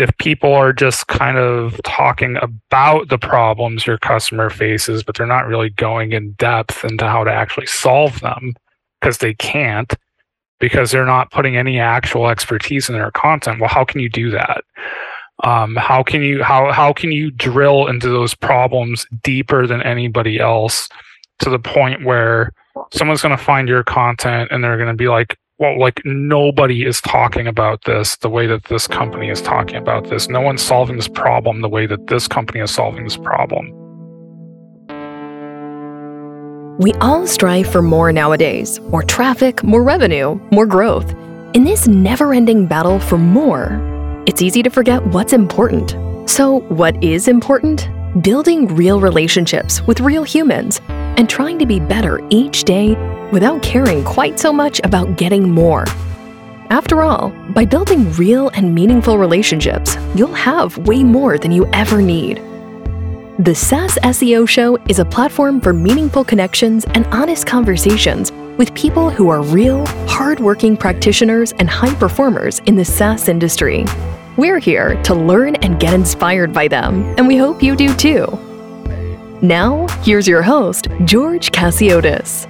if people are just kind of talking about the problems your customer faces, but they're not really going in depth into how to actually solve them because they can't, because they're not putting any actual expertise in their content. Well, how can you do that? Um, how can you how how can you drill into those problems deeper than anybody else to the point where someone's going to find your content and they're going to be like, well, like nobody is talking about this the way that this company is talking about this. No one's solving this problem the way that this company is solving this problem. We all strive for more nowadays more traffic, more revenue, more growth. In this never ending battle for more, it's easy to forget what's important. So, what is important? Building real relationships with real humans and trying to be better each day without caring quite so much about getting more. After all, by building real and meaningful relationships, you'll have way more than you ever need. The SaaS SEO Show is a platform for meaningful connections and honest conversations with people who are real, hardworking practitioners and high performers in the SaaS industry. We're here to learn and get inspired by them, and we hope you do too. Now, here's your host, George Chasiotis.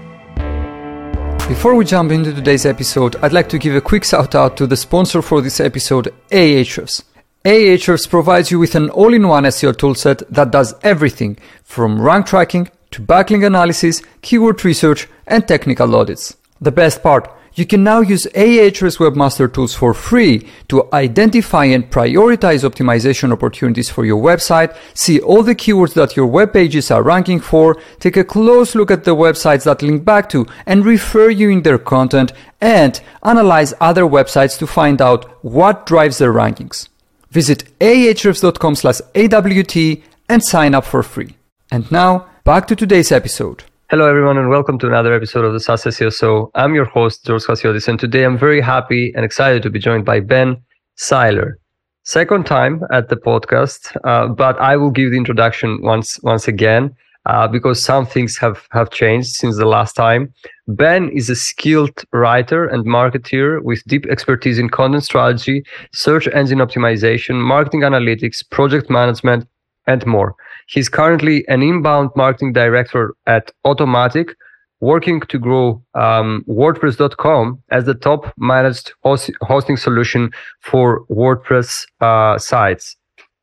Before we jump into today's episode, I'd like to give a quick shout out to the sponsor for this episode, Ahrefs. Ahrefs provides you with an all-in-one SEO toolset that does everything from rank tracking to backlink analysis, keyword research, and technical audits. The best part, you can now use Ahrefs Webmaster Tools for free to identify and prioritize optimization opportunities for your website, see all the keywords that your web pages are ranking for, take a close look at the websites that link back to and refer you in their content, and analyze other websites to find out what drives their rankings. Visit ahrefs.com slash AWT and sign up for free. And now, back to today's episode. Hello, everyone, and welcome to another episode of the SaaS SEO Show. I'm your host, George Chasiotis, and today I'm very happy and excited to be joined by Ben Sailer. Second time at the podcast, uh, but I will give the introduction once once again uh, because some things have have changed since the last time. Ben is a skilled writer and marketer with deep expertise in content strategy, search engine optimization, marketing analytics, project management, and more. He's currently an inbound marketing director at Automattic, working to grow um, WordPress.com as the top managed host- hosting solution for WordPress uh, sites.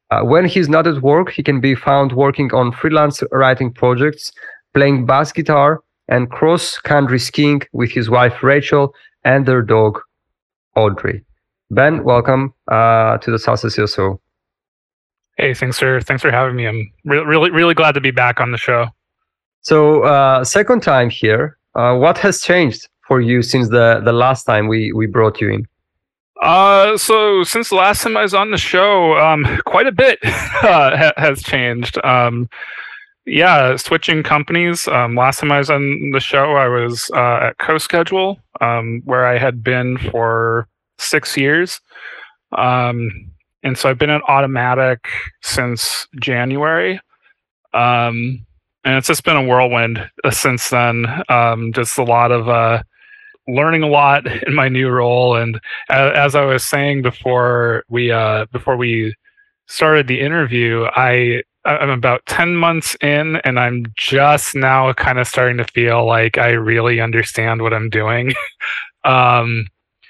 Uh, when he's not at work, he can be found working on freelance writing projects, playing bass guitar, and cross country skiing with his wife Rachel and their dog Audrey. Ben, welcome uh, to the SEO Show. Hey, thanks for thanks for having me. I'm re- really really glad to be back on the show. So, uh, second time here. Uh, what has changed for you since the the last time we we brought you in? Uh, so since the last time I was on the show, um, quite a bit uh, has changed. Um, yeah, switching companies. Um, last time I was on the show, I was uh, at CoSchedule, um, where I had been for six years. Um, and so I've been at Automattic since January. Um, and it's just been a whirlwind uh, since then. Um, just a lot of uh, learning a lot in my new role, and as, as I was saying before we uh, before we started the interview, I I'm about 10 months in and I'm just now kind of starting to feel like I really understand what I'm doing. um,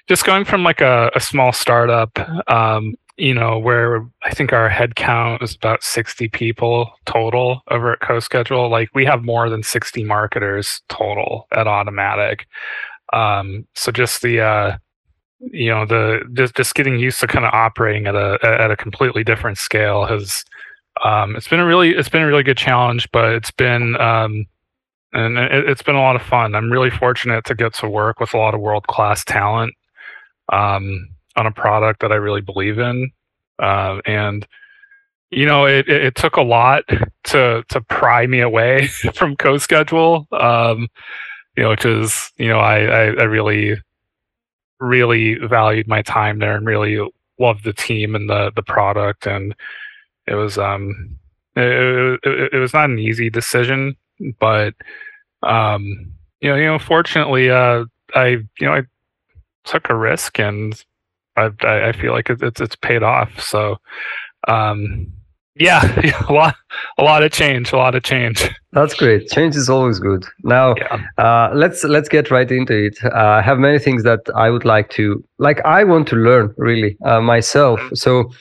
just going from like a, a small startup um, you know, where I think our head count is about 60 people total over at CoSchedule. Like we have more than 60 marketers total at Automattic. Um, so just the, uh, you know, the just, just getting used to kind of operating at a at a completely different scale has um, it's been a really it's been a really good challenge, but it's been um, and it, has been a lot of fun. I'm really fortunate to get to work with a lot of world class talent. Um, on a product that I really believe in. Uh, and you know, it, it, it, took a lot to to pry me away from CoSchedule. Um, you know, which is you know, I, I, I really really valued my time there and really loved the team and the the product and it was um it, it, it was not an easy decision but um you know you know fortunately uh I you know I took a risk and I, I feel like it's it's paid off. So, um, yeah, a lot, a lot of change, a lot of change. That's great. Change is always good. Now, yeah. uh, let's let's get right into it. Uh, I have many things that I would like to, like, I want to learn really uh, myself. Mm-hmm. So,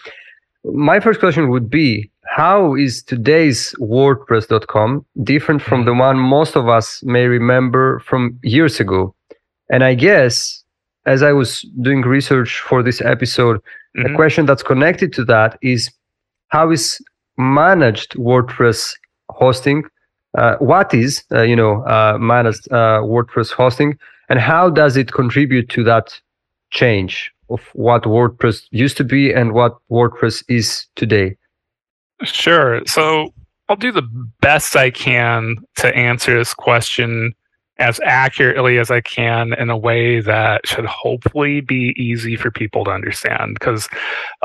my first question would be, how is today's WordPress.com different from the one most of us may remember from years ago? And I guess as I was doing research for this episode, mm-hmm. a question that's connected to that is how is managed WordPress hosting? Uh, what is uh, you know uh, managed uh, WordPress hosting, and how does it contribute to that change of what WordPress used to be and what WordPress is today? Sure. So I'll do the best I can to answer this question as accurately as I can in a way that should hopefully be easy for people to understand. Because,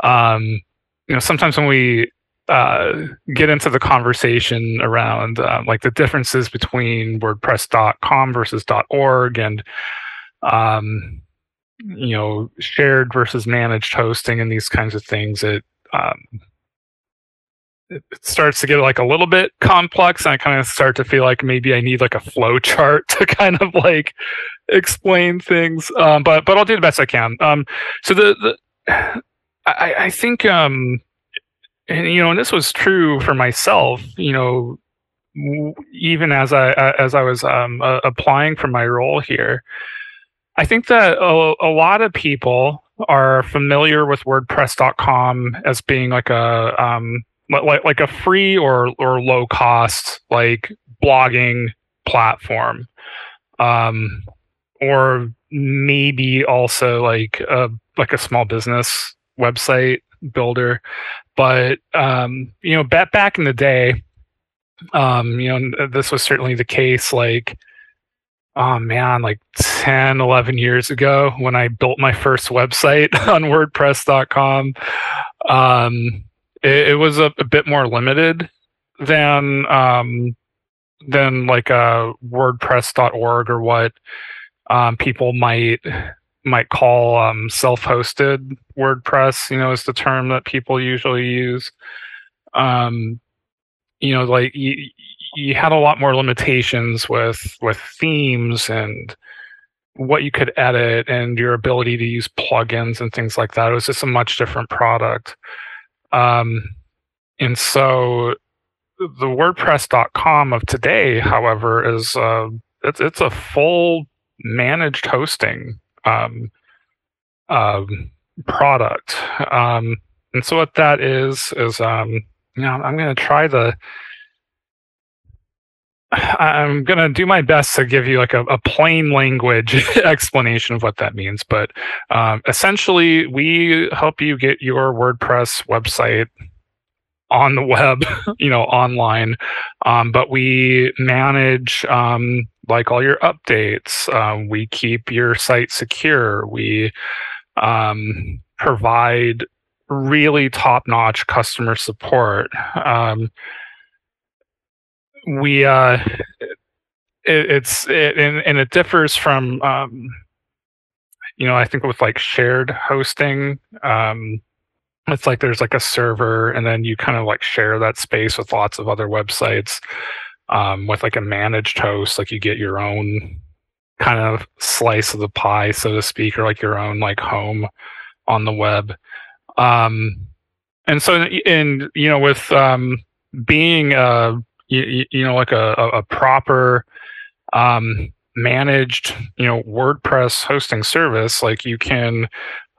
um, you know, sometimes when we uh, get into the conversation around um, like the differences between WordPress.com versus .org and um, you know shared versus managed hosting and these kinds of things, it um, it starts to get like a little bit complex and i kind of start to feel like maybe i need like a flow chart to kind of like explain things um, but but i'll do the best i can. Um, so the, the I, I think um, and you know and this was true for myself you know even as i as i was um, uh, applying for my role here i think that a, a lot of people are familiar with wordpress.com as being like a um, like like a free or or low cost like blogging platform. Um or maybe also like a like a small business website builder. But um you know back back in the day um you know this was certainly the case like oh man like 10 11 years ago when i built my first website on wordpress.com um it, it was a, a, bit more limited than um, than like a uh, WordPress.org or what um, people might might call um, self-hosted WordPress. You know, is the term that people usually use. Um, you know, like you, you had a lot more limitations with with themes and what you could edit and your ability to use plugins and things like that. It was just a much different product. Um, and so the WordPress.com of today, however, is uh, it's it's a full managed hosting um, uh, product. Um, and so what that is is um, you know I'm going to try the I'm going to do my best to give you like a, a plain language explanation of what that means. But um, essentially, we help you get your WordPress website on the web, you know, online. Um, but we manage um, like all your updates. Uh, we keep your site secure. We um, provide really top notch customer support. Um, we uh, it, it's it, and, and it differs from um, you know I think with like shared hosting. Um, it's like there's like a server and then you kind of like share that space with lots of other websites um, with like a managed host like you get your own kind of slice of the pie so to speak or like your own like home on the web um, and so and you know with um, being a you, you know like a, a proper um, managed you know WordPress hosting service, like you can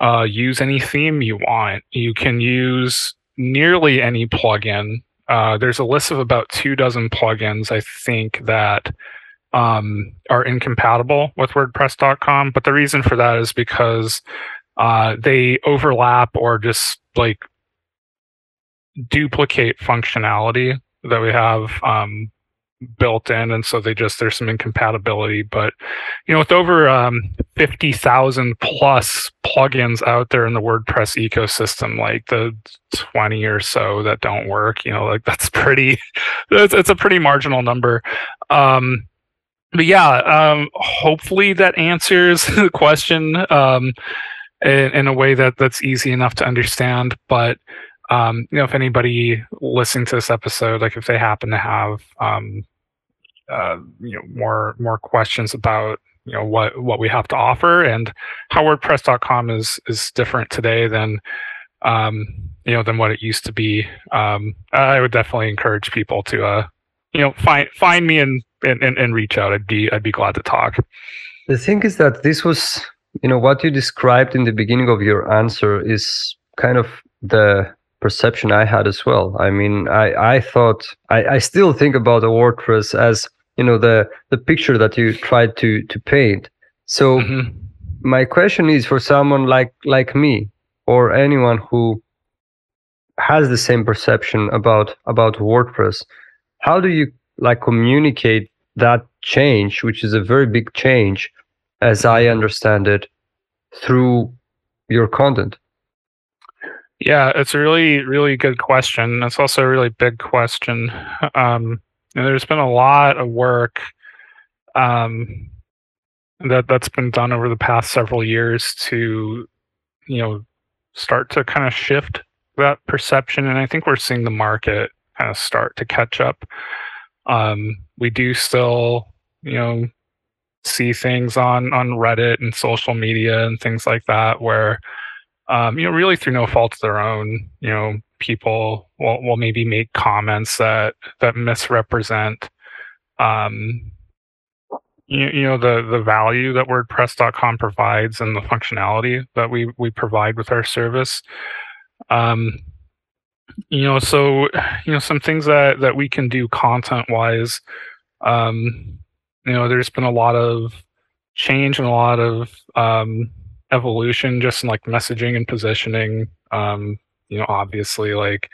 uh, use any theme you want. You can use nearly any plugin. Uh, there's a list of about two dozen plugins I think that um, are incompatible with WordPress.com. But the reason for that is because uh, they overlap or just like duplicate functionality that we have um, built in, and so they just there's some incompatibility. But you know, with over um, fifty thousand plus plugins out there in the WordPress ecosystem, like the twenty or so that don't work, you know, like that's pretty. It's, it's a pretty marginal number. Um, but yeah, um, hopefully that answers the question. Um, in, in a way that that's easy enough to understand. But um, you know, if anybody listening to this episode, like if they happen to have um, uh, you know more more questions about you know what what we have to offer and how WordPress.com is is different today than um, you know than what it used to be. Um, I would definitely encourage people to uh, you know find find me and, and and reach out. I'd be I'd be glad to talk. The thing is that this was you know what you described in the beginning of your answer is kind of the perception I had as well. I mean, I I thought I I still think about a WordPress as you know the the picture that you tried to to paint. So. Mm-hmm. My question is for someone like like me, or anyone who has the same perception about about WordPress, how do you like communicate that change, which is a very big change, as I understand it, through your content? Yeah, it's a really, really good question. It's also a really big question. Um, and there's been a lot of work um, that that's been done over the past several years to, you know, start to kind of shift that perception, and I think we're seeing the market kind of start to catch up. Um, we do still, you know, see things on on Reddit and social media and things like that where, um, you know, really through no fault of their own, you know, people will will maybe make comments that that misrepresent um, you, you know the the value that WordPress.com provides and the functionality that we we provide with our service. Um, you know, so you know some things that that we can do content wise. Um, you know, there's been a lot of change and a lot of um, evolution just in like messaging and positioning. Um, you know, obviously like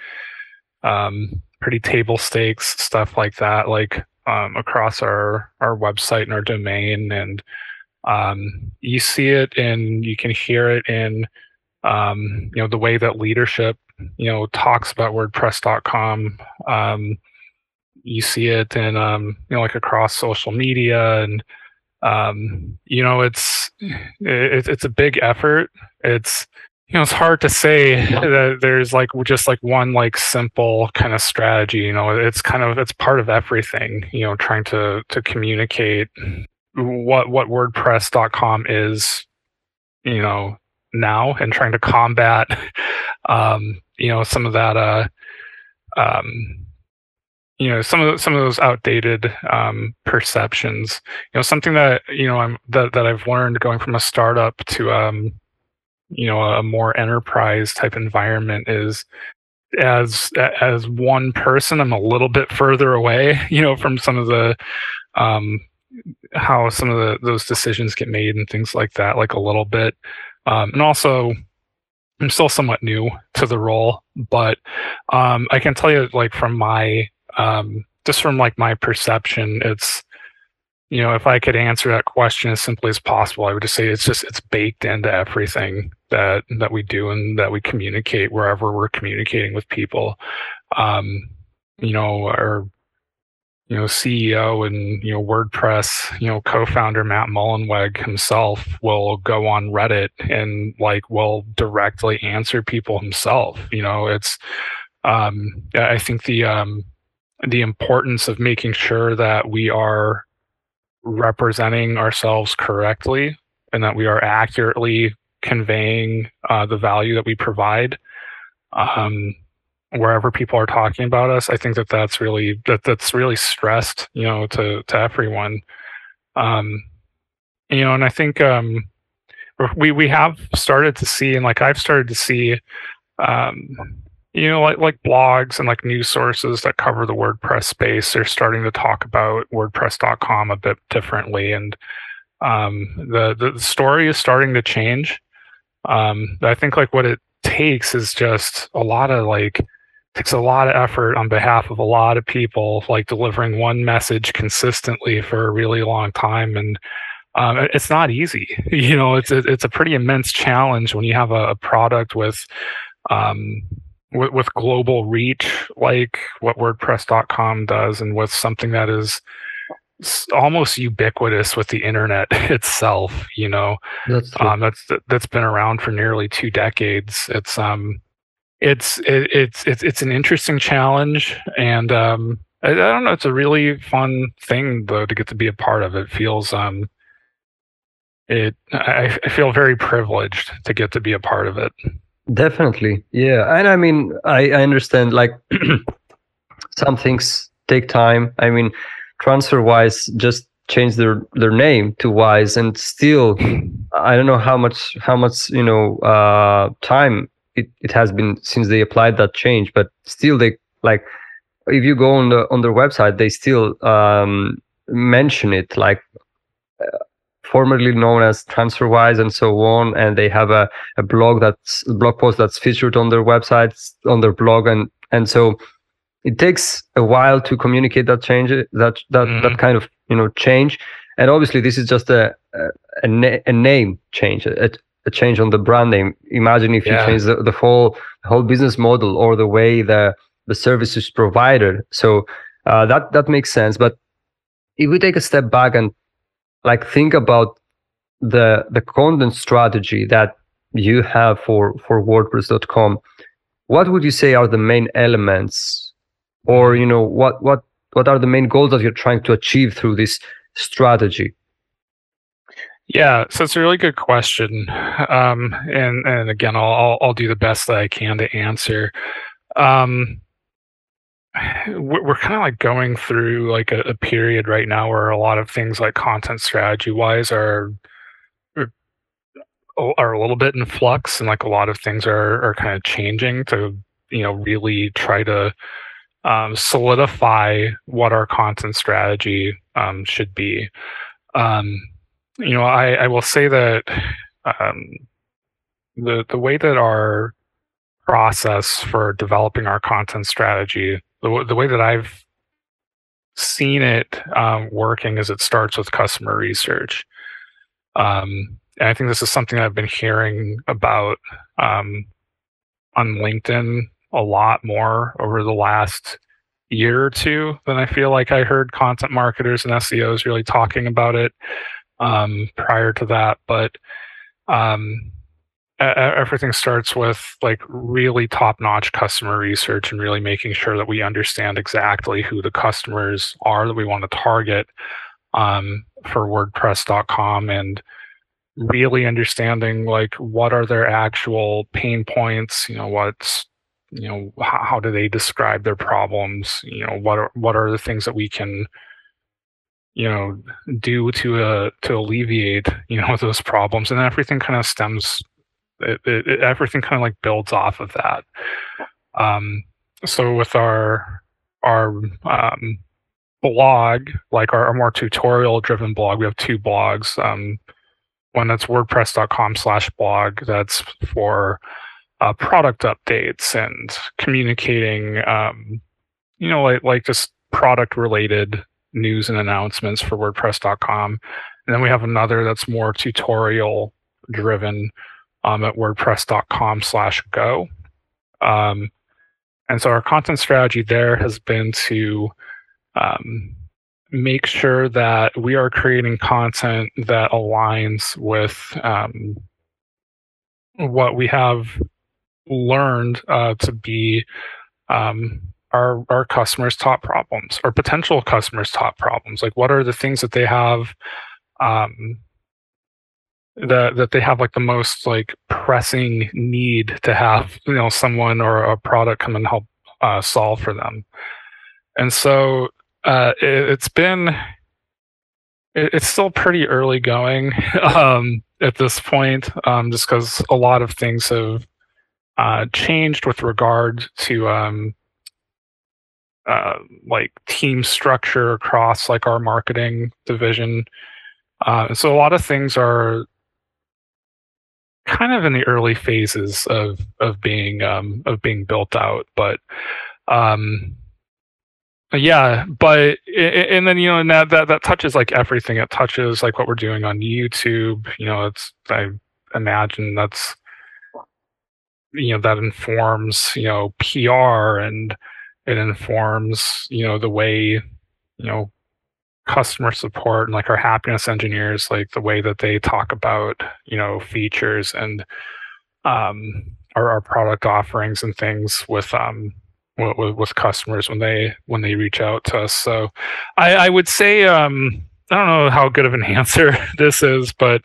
um, pretty table stakes stuff like that. Like um, across our our website and our domain, and um, you see it and you can hear it in um, you know the way that leadership you know talks about WordPress.com. Um, you see it in um, you know like across social media and um, you know it's it, it's a big effort. It's you know it's hard to say that there's like just like one like simple kind of strategy you know it's kind of it's part of everything you know trying to to communicate what what wordpress.com is you know now and trying to combat um you know some of that uh um you know some of the, some of those outdated um, perceptions. You know something that you know I'm that that I've learned going from a startup to um, you know a more enterprise type environment is as as one person i'm a little bit further away you know from some of the um how some of the those decisions get made and things like that like a little bit um and also i'm still somewhat new to the role but um i can tell you like from my um just from like my perception it's you know, if I could answer that question as simply as possible, I would just say it's just it's baked into everything that that we do and that we communicate wherever we're communicating with people. Um, you know, or you know CEO and you know WordPress, you know co-founder Matt Mullenweg himself will go on Reddit and like will directly answer people himself. You know, it's um, I think the um, the importance of making sure that we are representing ourselves correctly and that we are accurately conveying uh, the value that we provide um, wherever people are talking about us i think that that's really that that's really stressed you know to to everyone. Um, you know and i think um, we we have started to see and like i've started to see um, you know, like like blogs and like news sources that cover the WordPress space, they're starting to talk about WordPress.com a bit differently, and um, the the story is starting to change. Um, I think like what it takes is just a lot of like takes a lot of effort on behalf of a lot of people, like delivering one message consistently for a really long time, and um, it's not easy. You know, it's it's a pretty immense challenge when you have a, a product with um, with, with global reach like what WordPress.com does, and with something that is almost ubiquitous with the internet itself. You know, that's um, that's that's been around for nearly two decades. It's um, it's it, it's it's it's an interesting challenge, and um, I, I, don't know. It's a really fun thing though to get to be a part of. It feels um, it I, I feel very privileged to get to be a part of it. Definitely, yeah, and I mean, I, I understand like some things take time. I mean, TransferWise just changed their their name to Wise, and still, I don't know how much how much you know uh, time it, it has been since they applied that change, but still, they like if you go on the on their website, they still um, mention it like. Formerly known as TransferWise and so on. And they have a, a blog that's a blog post that's featured on their website, on their blog. And, and so it takes a while to communicate that change, that, that, mm-hmm. that kind of, you know, change. And obviously this is just a, a, a, na- a name change, a, a change on the brand name. Imagine if yeah. you change the, the whole, whole business model or the way the, the service is provided. So uh, that, that makes sense. But if we take a step back and like think about the the content strategy that you have for for wordpress.com what would you say are the main elements or you know what what what are the main goals that you're trying to achieve through this strategy? Yeah so it's a really good question. Um, and and again I'll, I'll, I'll do the best that i can to answer. Um, we're kind of like going through like a, a, period right now where a lot of things like content strategy wise are, are are a little bit in flux and like a lot of things are are kind of changing to you know really try to um, solidify what our content strategy um, should be. Um, you know I, I will say that um, the the way that our process for developing our content strategy the, the way that I've seen it um, working is it starts with customer research. Um, and I think this is something I've been hearing about um, on LinkedIn a lot more over the last year or two than I feel like I heard content marketers and SEOs really talking about it um, prior to that. But um, everything starts with like really top notch customer research and really making sure that we understand exactly who the customers are that we want to target um, for WordPress.com and really understanding like what are their actual pain points, you know, what's you know how, how do they describe their problems you know what are what are the things that we can you know do to uh to alleviate you know those problems and everything kind of stems it, it, everything kind of like builds off of that. Um, so with our our um, blog, like our, our more tutorial driven blog, we have two blogs. Um, one that's WordPress.com slash blog that's for uh, product updates and communicating, um, you know, like like just product related news and announcements for WordPress.com. And then we have another that's more tutorial driven um, at wordpress.com slash go. Um, and so our content strategy there has been to um, make sure that we are creating content that aligns with um, what we have learned uh, to be um, our our customers' top problems or potential customers' top problems. Like, what are the things that they have um, that that they have like the most like pressing need to have you know someone or a product come and help uh, solve for them. And so uh, it, has been it, it's still pretty early going um, at this point um, just because a lot of things have uh, changed with regard to um, uh, like team structure across like our marketing division. Uh, so a lot of things are kind of in the early phases of of being um, of being built out, but um, yeah, but and then you know, and that that that touches like everything. It touches like what we're doing on YouTube. You know, it's I imagine that's you know that informs you know PR and it informs you know the way you know customer support and like our happiness engineers, like the way that they talk about, you know, features and um, our, our product offerings and things with um, with, with customers when they when they reach out to us. So I, I would say um, I don't know how good of an answer this is, but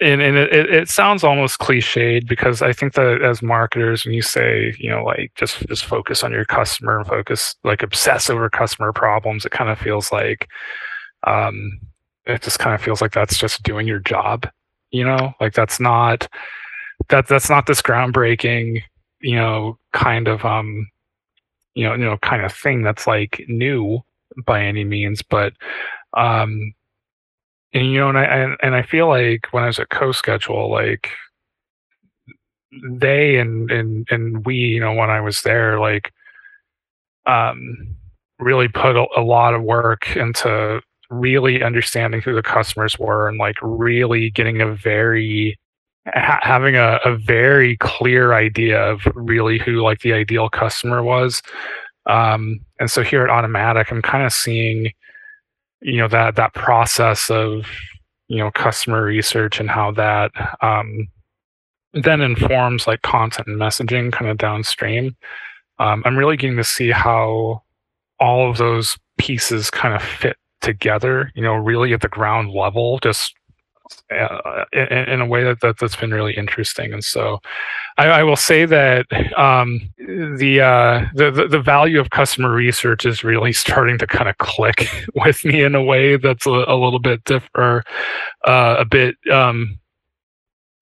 and, and it, it sounds almost cliched because I think that as marketers, when you say, you know, like just just focus on your customer and focus like obsess over customer problems, it kind of feels like um it just kind of feels like that's just doing your job, you know, like that's not that that's not this groundbreaking, you know, kind of um you know, you know, kind of thing that's like new by any means, but um and you know, and I and, I feel like when I was at CoSchedule like they and and and we, you know, when I was there, like um really put a, a lot of work into really understanding who the customers were and like really getting a very ha- having a, a very clear idea of really who like the ideal customer was. Um and so here at Automattic i'm kind of seeing you know that that process of you know customer research and how that um, then informs like content and messaging kind of downstream. Um, i'm really getting to see how all of those pieces kind of fit together you know really at the ground level just uh, in, in, a way that, that that's been really interesting and so I, I will say that um, the, uh, the, the the value of customer research is really starting to kind of click with me in a way that's a, a little bit different, uh, a bit. Um,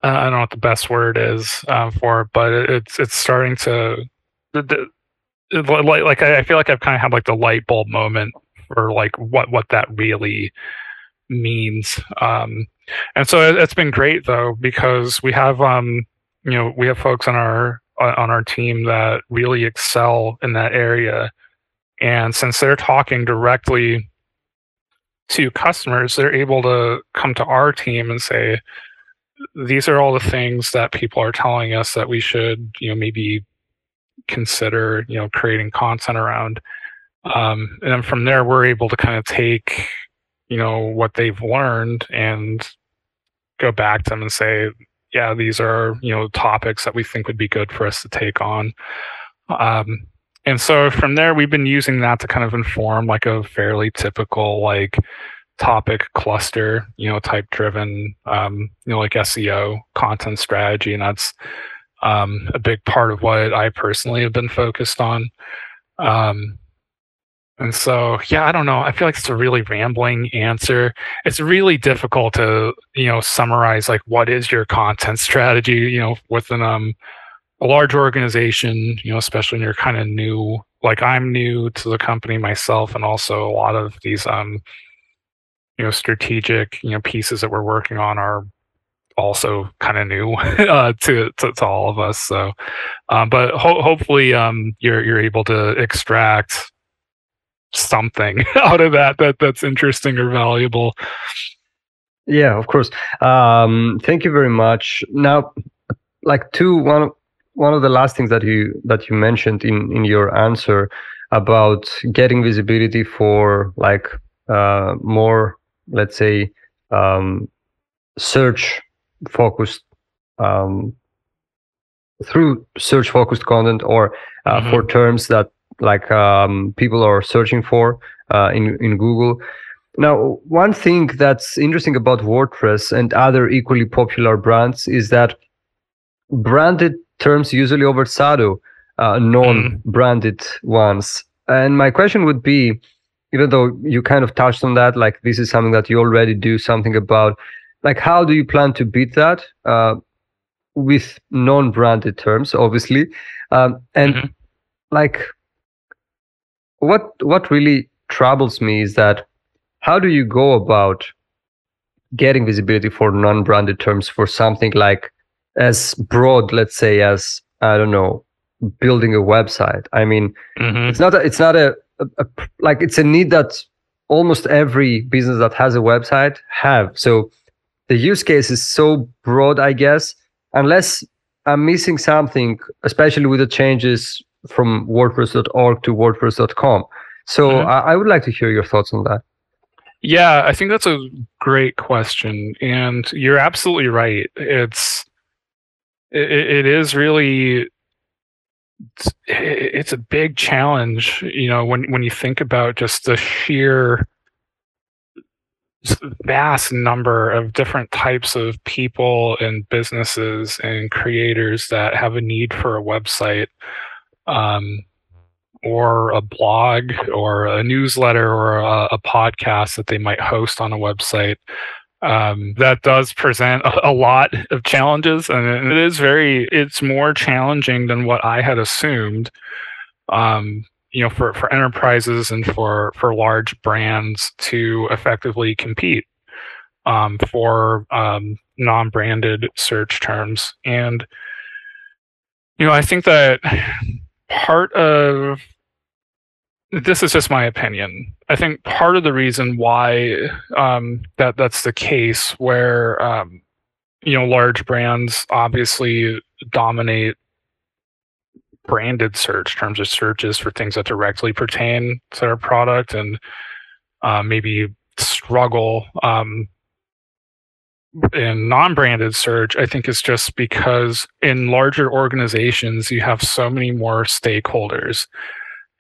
I don't know what the best word is uh, for it, but it's it's starting to. The, the, like, like I feel like I've kind of had like the light bulb moment for like what what that really means. Um, and so it's been great though because we have um, you know we have folks on our on our team that really excel in that area and since they're talking directly to customers they're able to come to our team and say these are all the things that people are telling us that we should you know maybe consider you know creating content around um, and then from there we're able to kind of take you know what they've learned and go back to them and say yeah, these are you know topics that we think would be good for us to take on. Um, and so from there, we've been using that to kind of inform like a fairly typical like topic cluster, you know, type driven, um, you know, like SEO content strategy, and that's um, a big part of what I personally have been focused on. Um, and so, yeah, I don't know. I feel like it's a really rambling answer. It's really difficult to, you know, summarize like what is your content strategy, you know, within um a large organization, you know, especially when you're kind of new. Like I'm new to the company myself, and also a lot of these um, you know, strategic, you know, pieces that we're working on are also kind of new uh, to, to, to all of us. So, um, but ho- hopefully, um, you're you're able to extract something out of that that that's interesting or valuable. Yeah, of course. Um, thank you very much. Now, like two one one of the last things that you that you mentioned in in your answer about getting visibility for like uh, more, let's say, um, search focused um, through search focused content or uh, mm-hmm. for terms that like um, people are searching for uh, in in Google. Now, one thing that's interesting about WordPress and other equally popular brands is that branded terms usually overshadow uh, non-branded mm. ones. And my question would be, even though you kind of touched on that, like this is something that you already do something about, like how do you plan to beat that uh, with non-branded terms, obviously, um, and mm-hmm. like what what really troubles me is that how do you go about getting visibility for non-branded terms for something like as broad let's say as i don't know building a website i mean mm-hmm. it's not a, it's not a, a, a, like it's a need that almost every business that has a website have so the use case is so broad i guess unless i'm missing something especially with the changes from WordPress.org to WordPress.com. So mm-hmm. I, I, would like to hear your thoughts on that. Yeah, I think that's a great question, and you're absolutely right. It's it, it is really it's, it's a big challenge, you know, when when you think about just the sheer vast number of different types of people and businesses and creators that have a need for a website um, or a blog or a newsletter or a, a, podcast that they might host on a website. Um, that does present a, lot of challenges, and it is very, it's more challenging than what I had assumed. Um, you know for for enterprises and for for large brands to effectively compete um, for um, non-branded search terms and you know i think that part of this is just my opinion. I think part of the reason why um, that that's the case where um, you know large brands obviously dominate branded search terms of searches for things that directly pertain to their product and uh, maybe struggle um, in non-branded search i think is just because in larger organizations you have so many more stakeholders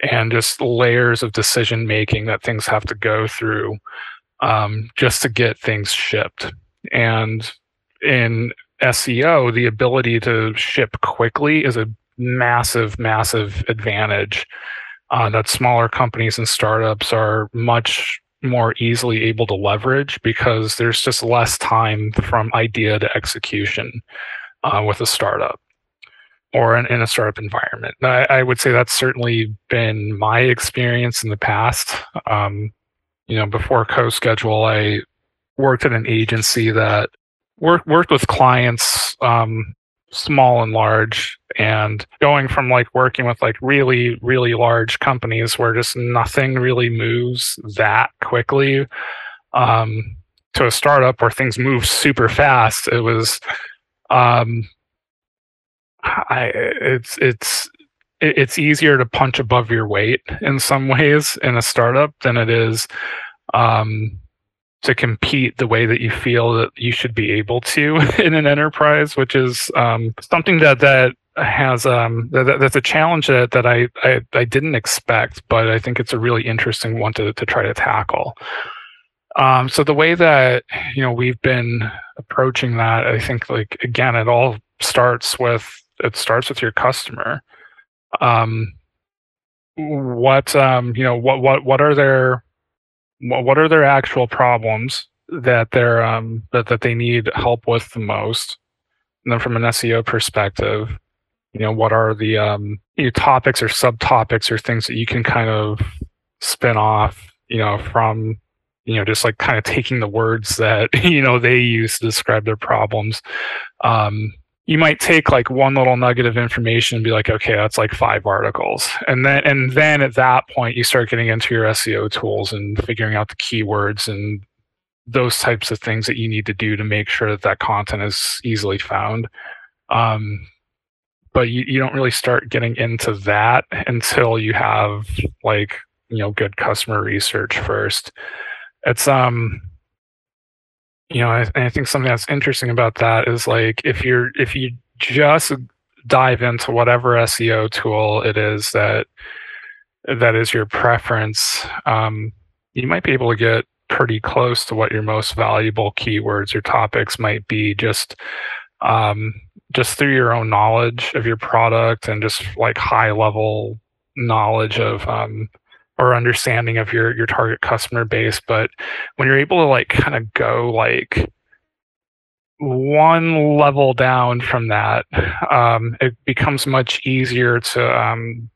and just layers of decision making that things have to go through um, just to get things shipped. And in seo the ability to ship quickly is a massive, massive advantage. Uh, that smaller companies and startups are much more easily able to leverage because there's just less time from idea to execution uh, with a startup or in, in a startup environment. I, I, would say that's certainly been my experience in the past. Um, you know, before CoSchedule, I worked at an agency that worked worked with clients um, small and large and going from like working with like really really large companies where just nothing really moves that quickly um, to a startup where things move super fast it was um, I, it's it's it's easier to punch above your weight in some ways in a startup than it is um, to compete the way that you feel that you should be able to in an enterprise, which is um, something that that has um, that, that's a challenge that, that I, I, I didn't expect, but I think it's a really interesting one to to try to tackle. Um, so the way that you know we've been approaching that, I think like again, it all starts with it starts with your customer. Um, what um, you know what what what are their what are their actual problems that they're um, that that they need help with the most, and then from an SEO perspective, you know, what are the um, you know, topics or subtopics or things that you can kind of spin off, you know, from you know just like kind of taking the words that you know they use to describe their problems? Um, you might take like one little nugget of information and be like okay that's like five articles. And then and then at that point you start getting into your seo tools and figuring out the keywords and those types of things that you need to do to make sure that that content is easily found. Um, but you, you don't really start getting into that until you have like you know good customer research first. It's um you know, I, I think something that's interesting about that is like if you're if you just dive into whatever SEO tool it is that that is your preference, um, you might be able to get pretty close to what your most valuable keywords or topics might be just um, just through your own knowledge of your product and just like high level knowledge of um, or understanding of your your target customer base but when you're able to like kind of go like one level down from that um, it becomes much easier to um,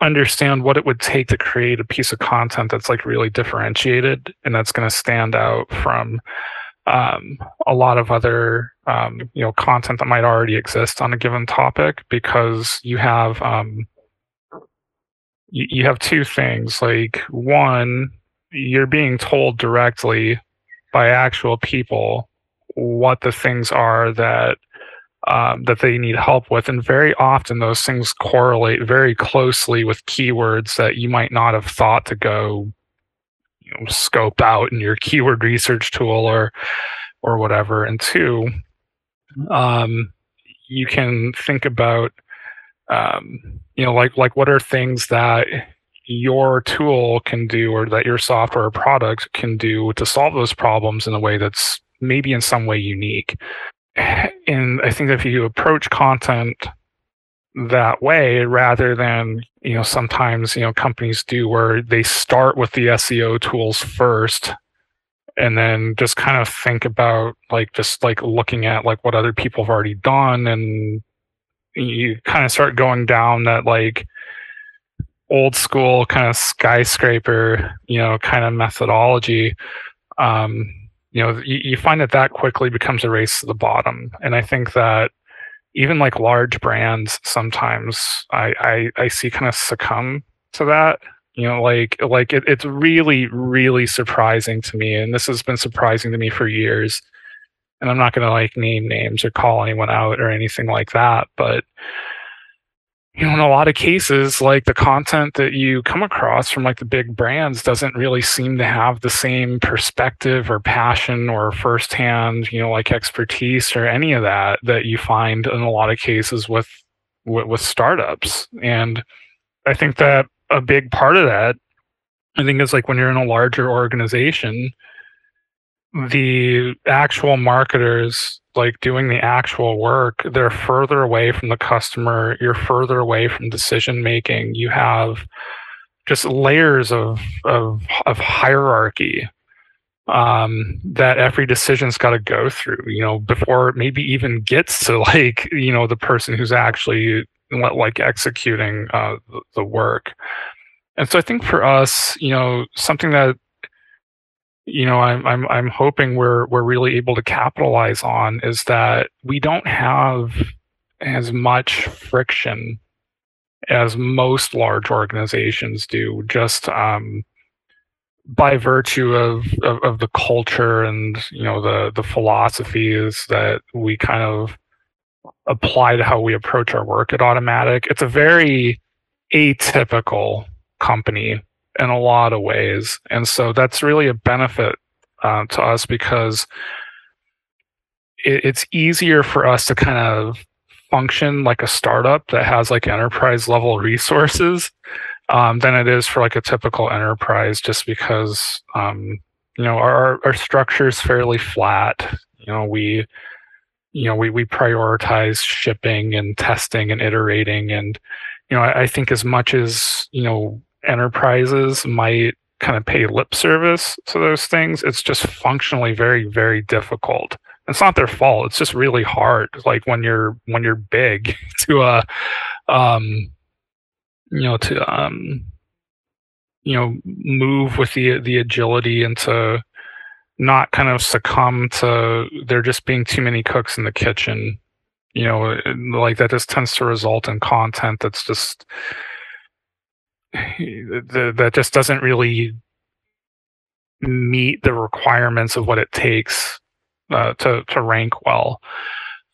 understand what it would take to create a piece of content that's like really differentiated and that's going to stand out from um, a lot of other um, you know content that might already exist on a given topic because you have um, you, have two things. Like one, you're being told directly by actual people what the things are that um, that they need help with, and very often those things correlate very closely with keywords that you might not have thought to go you know, scope out in your keyword research tool or or whatever. And two, um, you can think about um, you know like like what are things that your tool can do or that your software or product can do to solve those problems in a way that's maybe in some way unique? And i think if you approach content that way rather than you know sometimes you know companies do where they start with the SEO tools first and then just kind of think about like just like looking at like what other people have already done and you kind of start going down that like old school kind of skyscraper you know kind of methodology um you know you, you find that that quickly becomes a race to the bottom and i think that even like large brands sometimes I, I, I see kind of succumb to that. You know, like like it, it's really, really surprising to me. And this has been surprising to me for years. And I'm not gonna like name names or call anyone out or anything like that, but you know, in a lot of cases, like the content that you come across from like the big brands doesn't really seem to have the same perspective or passion or firsthand, you know, like expertise or any of that that you find in a lot of cases with with, with startups. And I think that a big part of that, I think, is like when you're in a larger organization, the actual marketers like doing the actual work they're further away from the customer you're further away from decision making you have just layers of of, of hierarchy um, that every decision's got to go through you know before it maybe even gets to like you know the person who's actually like executing uh, the work. And so i think for us you know something that you know I'm I'm I'm hoping we're we're really able to capitalize on is that we don't have as much friction as most large organizations do just um, by virtue of, of, of the culture and you know the the philosophies that we kind of apply to how we approach our work at Automattic. It's a very atypical company in a lot of ways. And so that's really a benefit uh, to us because it, it's easier for us to kind of function like a startup that has like enterprise level resources um, than it is for like a typical enterprise just because um, you know our, our structure is fairly flat you know we you know we, we prioritize shipping and testing and iterating and you know I, I think as much as you know enterprises might kind of pay lip service to those things, it's just functionally very, very difficult. It's not their fault. It's just really hard. Like when you're when you're big to uh um you know to um you know move with the the agility and to not kind of succumb to there just being too many cooks in the kitchen you know like that just tends to result in content that's just the, that just doesn't really meet the requirements of what it takes uh, to to rank well.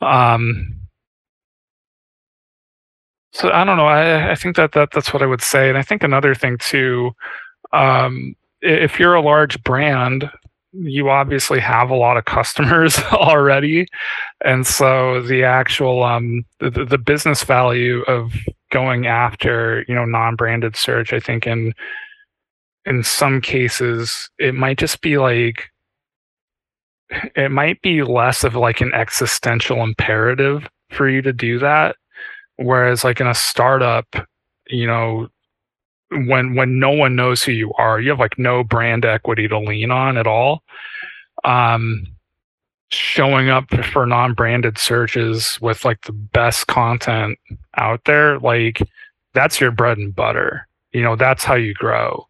Um, so I don't know. I, I think that, that that's what I would say, and I think another thing too. Um, if you're a large brand, you obviously have a lot of customers already, and so the actual um, the, the business value of going after you know non-branded search i think in in some cases it might just be like it might be less of like an existential imperative for you to do that. Whereas like in a startup you know when when no one knows who you are you have like no brand equity to lean on at all. Um showing up for non-branded searches with like the best content out there like that's your bread and butter. You know that's how you grow.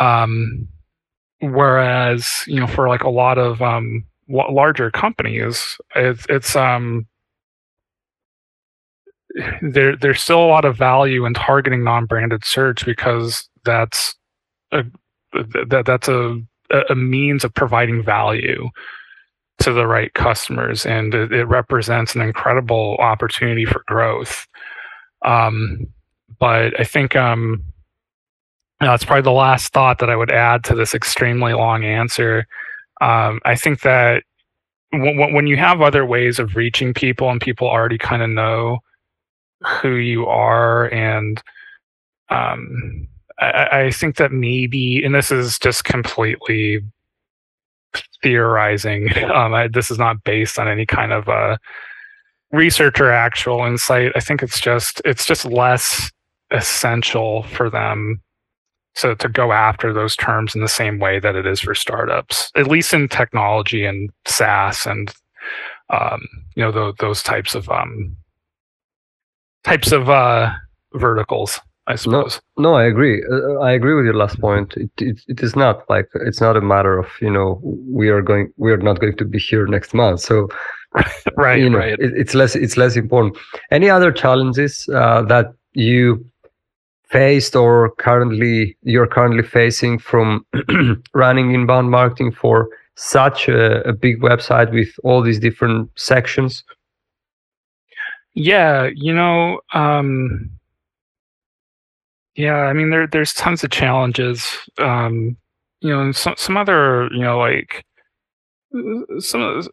Um whereas you know for like a lot of um larger companies it's it's um there there's still a lot of value in targeting non-branded search because that's a that that's a a means of providing value to the right customers, and it, it represents an incredible opportunity for growth. Um, but I think um, that's probably the last thought that I would add to this extremely long answer. Um, I think that w- when you have other ways of reaching people and people already kind of know who you are and um, I, I, think that maybe and this is just completely theorizing um, I, this is not based on any kind of uh, research or actual insight i think it's just it's just less essential for them to, to go after those terms in the same way that it is for startups, at least in technology and SaaS and um, you know the, those types of um, types of uh, verticals. I suppose. No, no, I agree. Uh, I agree with your last point. It, it, it is not like it's not a matter of you know we are going we are not going to be here next month. So right, you know, right. It, it's less it's less important. Any other challenges uh, that you faced or currently you're currently facing from running inbound marketing for such a, a, big website with all these different sections yeah you know um yeah i mean there there's tons of challenges um you know some some other you know like some of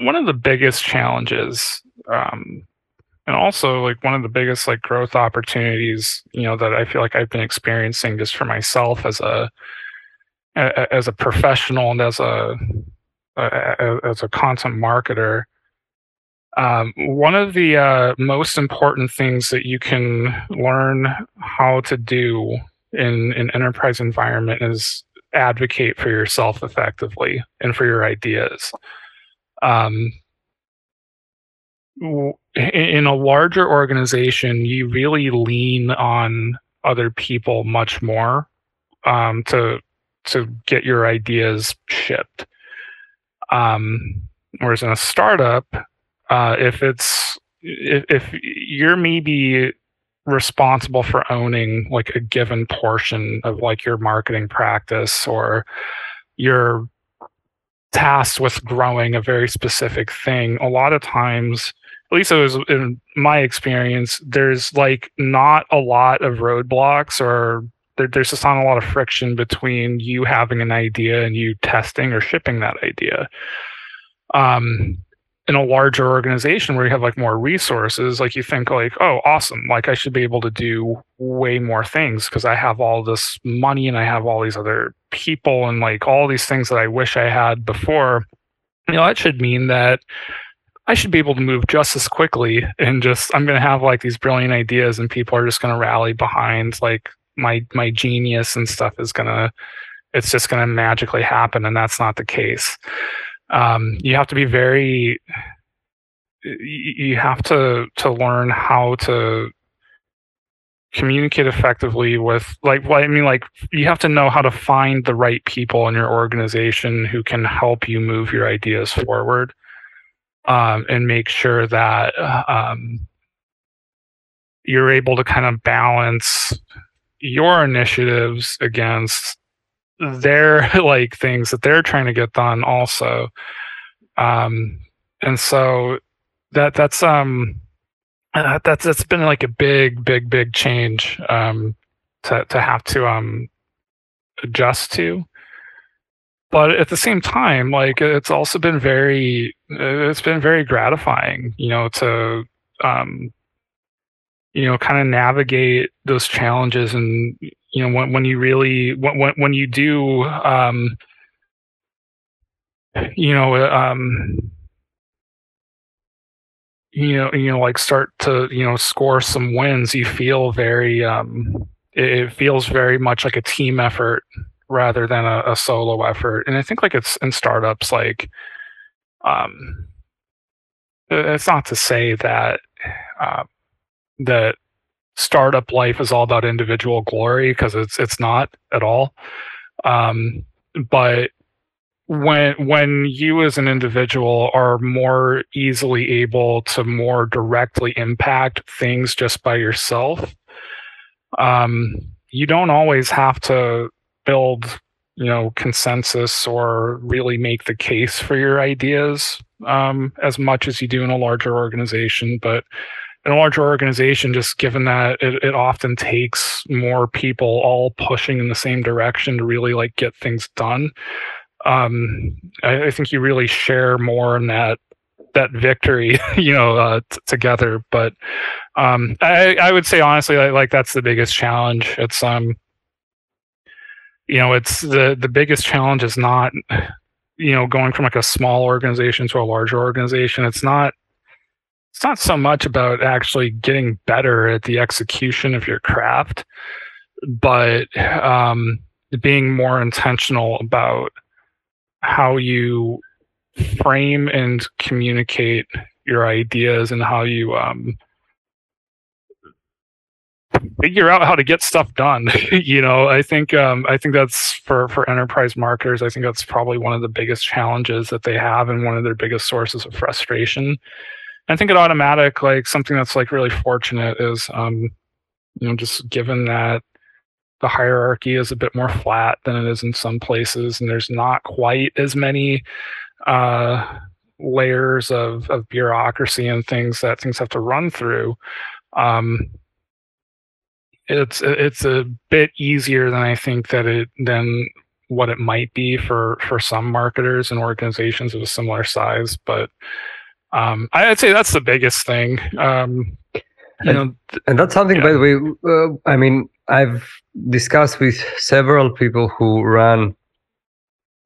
one of the biggest challenges um and also like one of the biggest like growth opportunities you know that i feel like i've been experiencing just for myself as a, as a professional and as a, as a content marketer um, one of the uh, most important things that you can learn how to do in an enterprise environment is advocate for yourself effectively and for your ideas um, in a larger organization, you really lean on other people much more um, to to get your ideas shipped. Um, whereas in a startup, uh, if it's if, if you're maybe responsible for owning like a given portion of like your marketing practice or you're tasked with growing a very specific thing a lot of times at least it was in my experience, there's like not a lot of roadblocks or there, there's just not a lot of friction between you having an idea and you testing or shipping that idea. Um, in a larger organization where you have like more resources, like you think like, oh, awesome, like I should be able to do way more things because I have all this money and I have all these other people and like all these things that I wish I had before. You know, that should mean that I should be able to move just as quickly and just I'm going to have like these brilliant ideas and people are just going to rally behind like my my genius and stuff is going to it's just going to magically happen and that's not the case. Um, you have to be very you have to to learn how to communicate effectively with like well, I mean like you have to know how to find the right people in your organization who can help you move your ideas forward um, and make sure that um, you're able to kind of balance your initiatives against their like things that they're trying to get done also. Um and so that that's um uh, that's that's been like a big big big change um to to have to um adjust to. But at the same time like it's also been very it's been very gratifying you know to um you know kind of navigate those challenges and you know when when you really when when you do um you know um you know you know like start to you know score some wins you feel very um it, feels very much like a team effort rather than a, a solo effort. And I think like it's in startups, like, um, it's not to say that uh, that startup life is all about individual glory because it's it's not at all. Um, but when when you as an individual are more easily able to more directly impact things just by yourself, um, you don't always have to build you know consensus or really make the case for your ideas um, as much as you do in a larger organization but in a larger organization, just given that it, it often takes more people all pushing in the same direction to really like get things done. Um, I, I think you really share more in that that victory, you know, uh, t- together. But um, I, I would say honestly, like, like that's the biggest challenge. It's um, you know, it's the the biggest challenge is not, you know, going from like a small organization to a larger organization. It's not. It's not so much about actually getting better at the execution of your craft, but um, being more intentional about how you frame and communicate your ideas and how you um, figure out how to get stuff done. you know, I think um, I think that's for for enterprise marketers. I think that's probably one of the biggest challenges that they have and one of their biggest sources of frustration. I think at Automattic, like something that's like really fortunate is, um, you know, just given that the hierarchy is a bit more flat than it is in some places, and there's not quite as many uh, layers of, of bureaucracy and things that things have to run through. Um, it's it's a bit easier than I think that it than what it might be for for some marketers and organizations of a similar size. But um, I'd say that's the biggest thing. Um, you know, and that's something, yeah. by the way. Uh, I mean, I've discussed with several people who run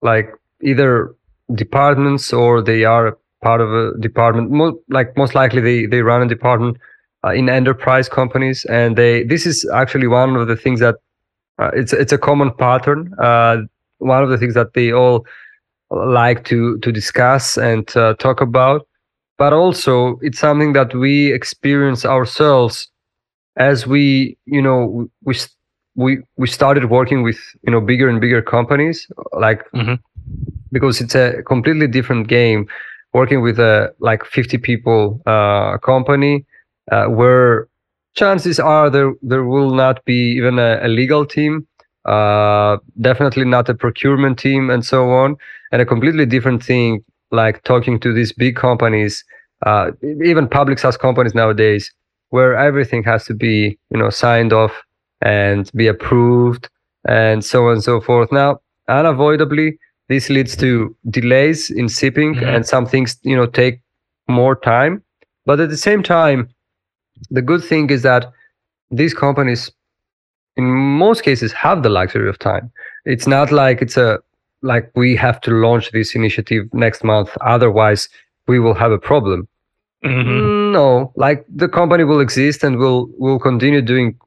like either departments or they are part of a department. Mo- like most likely, they they run a department uh, in enterprise companies, and they this is actually one of the things that uh, it's it's a common pattern. Uh, one of the things that they all like to to discuss and uh, talk about, but also it's something that we experience ourselves as we you know we we we started working with you know bigger and bigger companies like mm-hmm. because it's a completely different game working with a like 50 people uh, company uh, where chances are there there will not be even a, a legal team uh, definitely not a procurement team and so on and a completely different thing like talking to these big companies uh, even public SaaS companies nowadays where everything has to be you know signed off and be approved and so on and so forth. Now unavoidably this leads to delays in shipping mm-hmm. and some things you know take more time. But at the same time the good thing is that these companies in most cases have the luxury of time. It's not like it's a like we have to launch this initiative next month otherwise we will have a problem Mm-hmm. No, like the company will exist and will will continue doing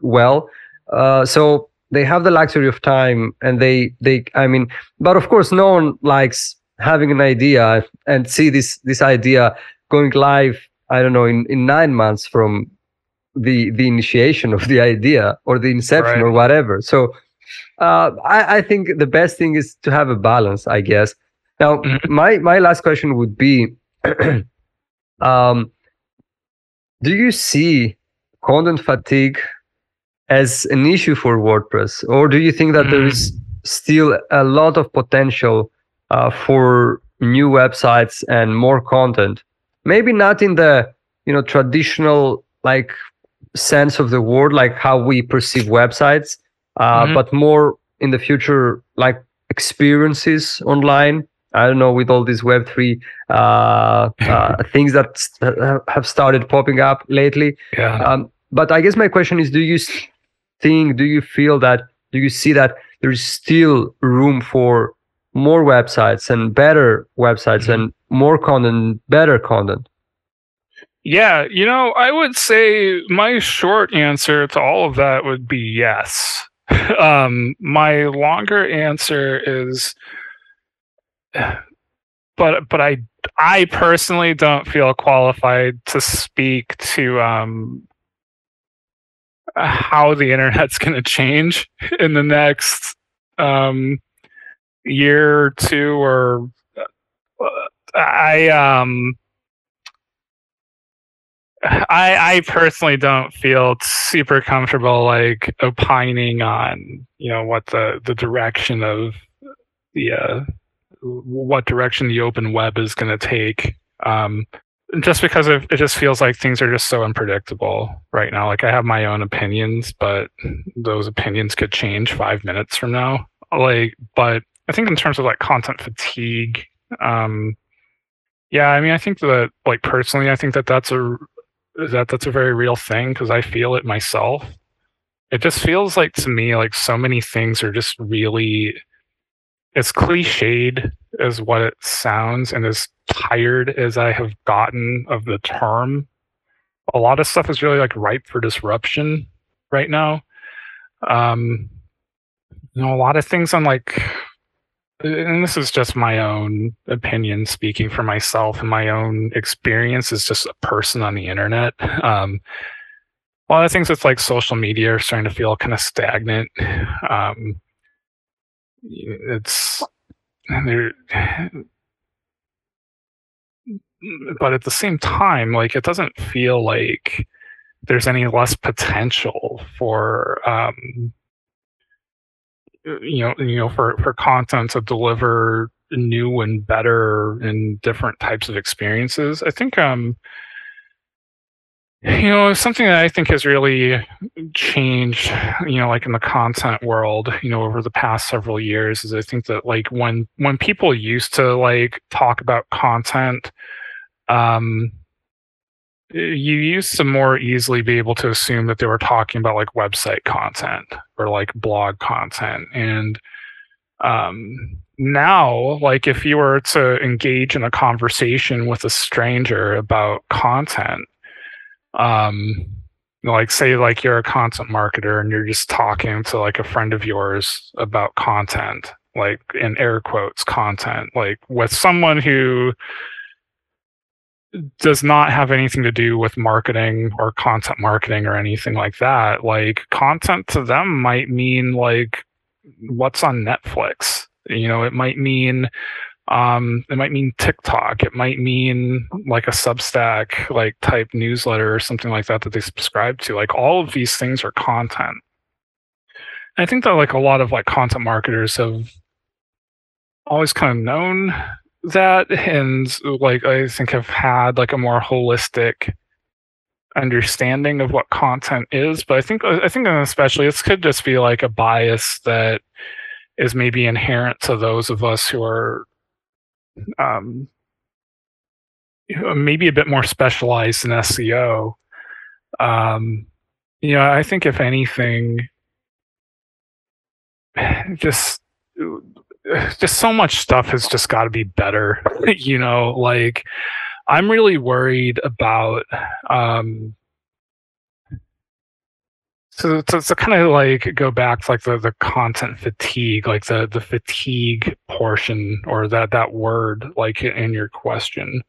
well. Uh, so they have the luxury of time, and they they I mean, but of course, no one likes having an idea and see this this idea going live. I don't know in in nine months from the the initiation of the idea or the inception right. or whatever. So uh, I, I think the best thing is to have a balance, I guess. Now, mm-hmm. my my last question would be. Um, do you see content fatigue as an issue for WordPress, or do you think that mm. there is hmm. still a lot of potential uh, for new websites and more content? Maybe not in the you know traditional like sense of the word, like how we perceive websites, uh, mm-hmm. but more in the future, like experiences online I don't know with all these Web three uh, uh, things that have started popping up lately. Yeah. Um, but I guess my question is: Do you think? Do you feel that? Do you see that there's still room for more websites and better websites mm-hmm. and more content, better content? Yeah, you know, I would say my short answer to all of that would be yes. um, my longer answer is but but I I personally don't feel qualified to speak to um, how the internet's going to change in the next um, year or two or uh, I um I I personally don't feel super comfortable like opining on you know what the the direction of the uh, what direction the open web is going to take. Um, just because it, it just feels like things are just so unpredictable right now. Like I have my own opinions, but those opinions could change five minutes from now. Like, but I think in terms of like content fatigue, um, yeah, I mean, I think that like personally, I think that that's a that that's a very real thing because I feel it myself. It just feels like to me like so many things are just really as cliched as what it sounds and as tired as I have gotten of the term. A lot of stuff is really like ripe for disruption right now. Um, you know, a lot of things on like and this is just my own opinion speaking for myself and my own experience as just a person on the internet. Um, a lot of things with like social media are starting to feel kind of stagnant. Um, it's there, but at the same time, like it doesn't feel like there's any less potential for um, you know you know for for content to deliver new and better and different types of experiences. I think um you know something that i think has really changed you know like in the content world you know over the past several years is i think that like when when people used to like talk about content um you used to more easily be able to assume that they were talking about like website content or like blog content. And um, now like if you were to engage in a conversation with a stranger about content um like say like you're a content marketer and you're just talking to like a friend of yours about content like in air quotes content like with someone who does not have anything to do with marketing or content marketing or anything like that. Like content to them might mean like what's on Netflix. You know, it might mean um it might mean TikTok. It might mean like a Substack like type newsletter or something like that that they subscribe to. Like all of these things are content. I think that like a lot of like content marketers have always kind of known that and like I think have had like a more holistic understanding of what content is but i think i think especially this could just be like a bias that is maybe inherent to those of us who are um maybe a bit more specialized in seo um you know i think if anything just just so much stuff has just got to be better you know like i'm really worried about um so to, to kind of like go back to like the, the content fatigue like the the fatigue portion or that that word like in your question.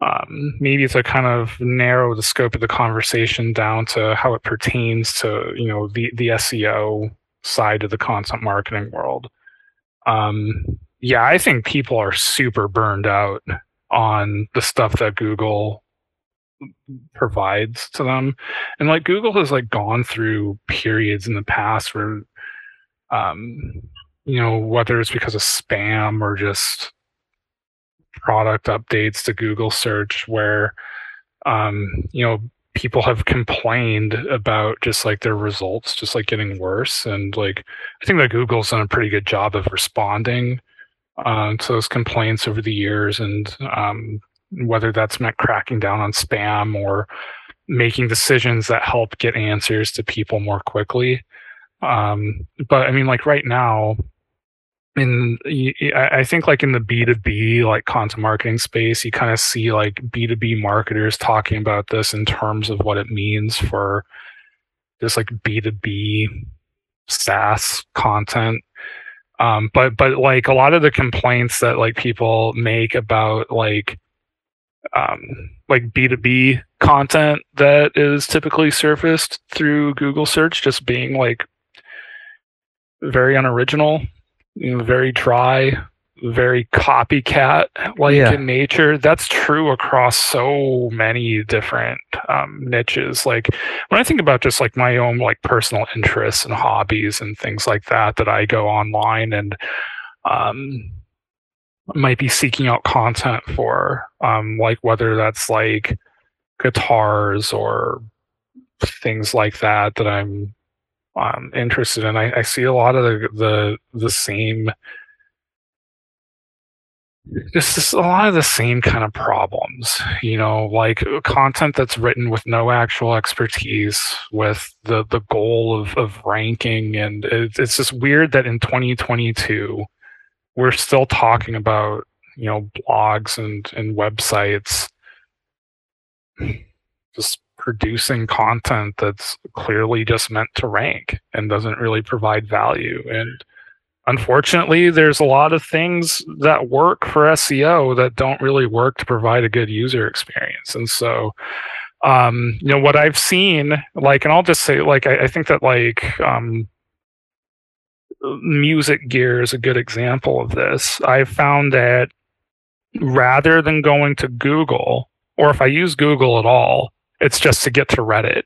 Um, maybe to kind of narrow the scope of the conversation down to how it pertains to you know the the SEO side of the content marketing world um, yeah, I think people are super burned out on the stuff that Google provides to them. And like Google has like gone through periods in the past where um you know whether it's because of spam or just product updates to Google search where um you know people have complained about just like their results just like getting worse and like i think that google's done a pretty good job of responding uh, to those complaints over the years and um, whether that's meant cracking down on spam or making decisions that help get answers to people more quickly. Um, but i mean like right now in I think like in the B2B like content marketing space, you kind of see like B2B marketers talking about this in terms of what it means for this like B2B SaaS content. Um, but but like a lot of the complaints that like people make about like um, like B2B content that is typically surfaced through Google search just being like very unoriginal you know, very dry, very copycat like yeah. in nature. That's true across so many different um, niches. Like when I think about just like my own like personal interests and hobbies and things like that, that I go online and um, might be seeking out content for, um, like whether that's like guitars or things like that that I'm um, interested in. I, I see a lot of the the, the same just, a lot of the same kind of problems you know like content that's written with no actual expertise with the the goal of of ranking and it, it's just weird that in 2022 we're still talking about you know blogs and and websites just producing content that's clearly just meant to rank and doesn't really provide value. And unfortunately there's a lot of things that work for SEO that don't really work to provide a good user experience. And so um, you know what I've seen like and I'll just say like I, I think that like um, music gear is a good example of this. I've found that rather than going to Google or if I use Google at all it's just to get to Reddit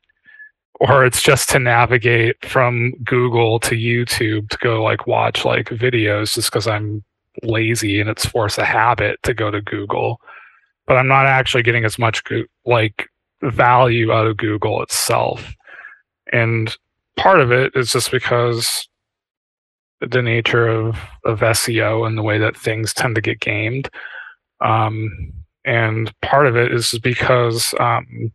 or it's just to navigate from Google to YouTube to go like watch like videos just because I'm lazy and it's force a habit to go to Google. But I'm not actually getting as much like value out of Google itself. And part of it is just because the nature of, of SEO and the way that things tend to get gamed. Um, and part of it is because um,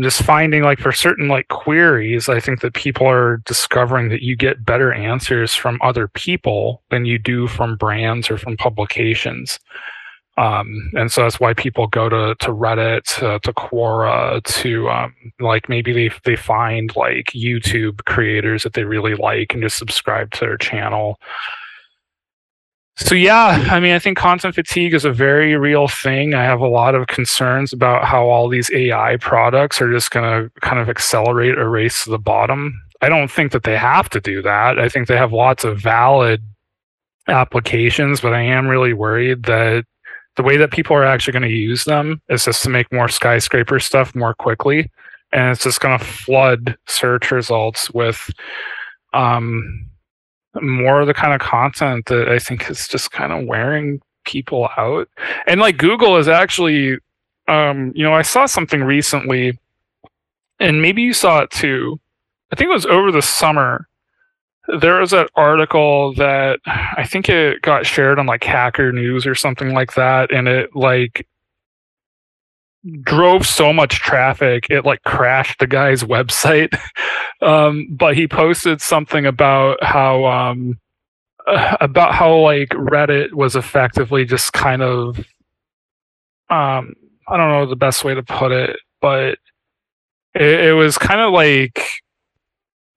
just finding like for certain like queries i think that people are discovering that you get better answers from other people than you do from brands or from publications. Um, and so that's why people go to, to reddit to, to quora to um, like maybe they, they find like youtube creators that they really like and just subscribe to their channel so yeah, I mean, I think content fatigue is a very real thing. I have a lot of concerns about how all these AI products are just going to kind of accelerate a race to the bottom. I don't think that they have to do that. I think they have lots of valid applications, but I am really worried that the way that people are actually going to use them is just to make more skyscraper stuff more quickly, and it's just going to flood search results with um, more of the kind of content that I think is just kind of wearing people out. And like Google is actually, um, you know, I saw something recently, and maybe you saw it too. I think it was over the summer. There was an article that I think it got shared on like Hacker News or something like that, and it like drove so much traffic it like crashed the guy's website. Um, but he posted something about how um, about how like reddit was effectively just kind of um, i don't know the best way to put it but it, it was kind of like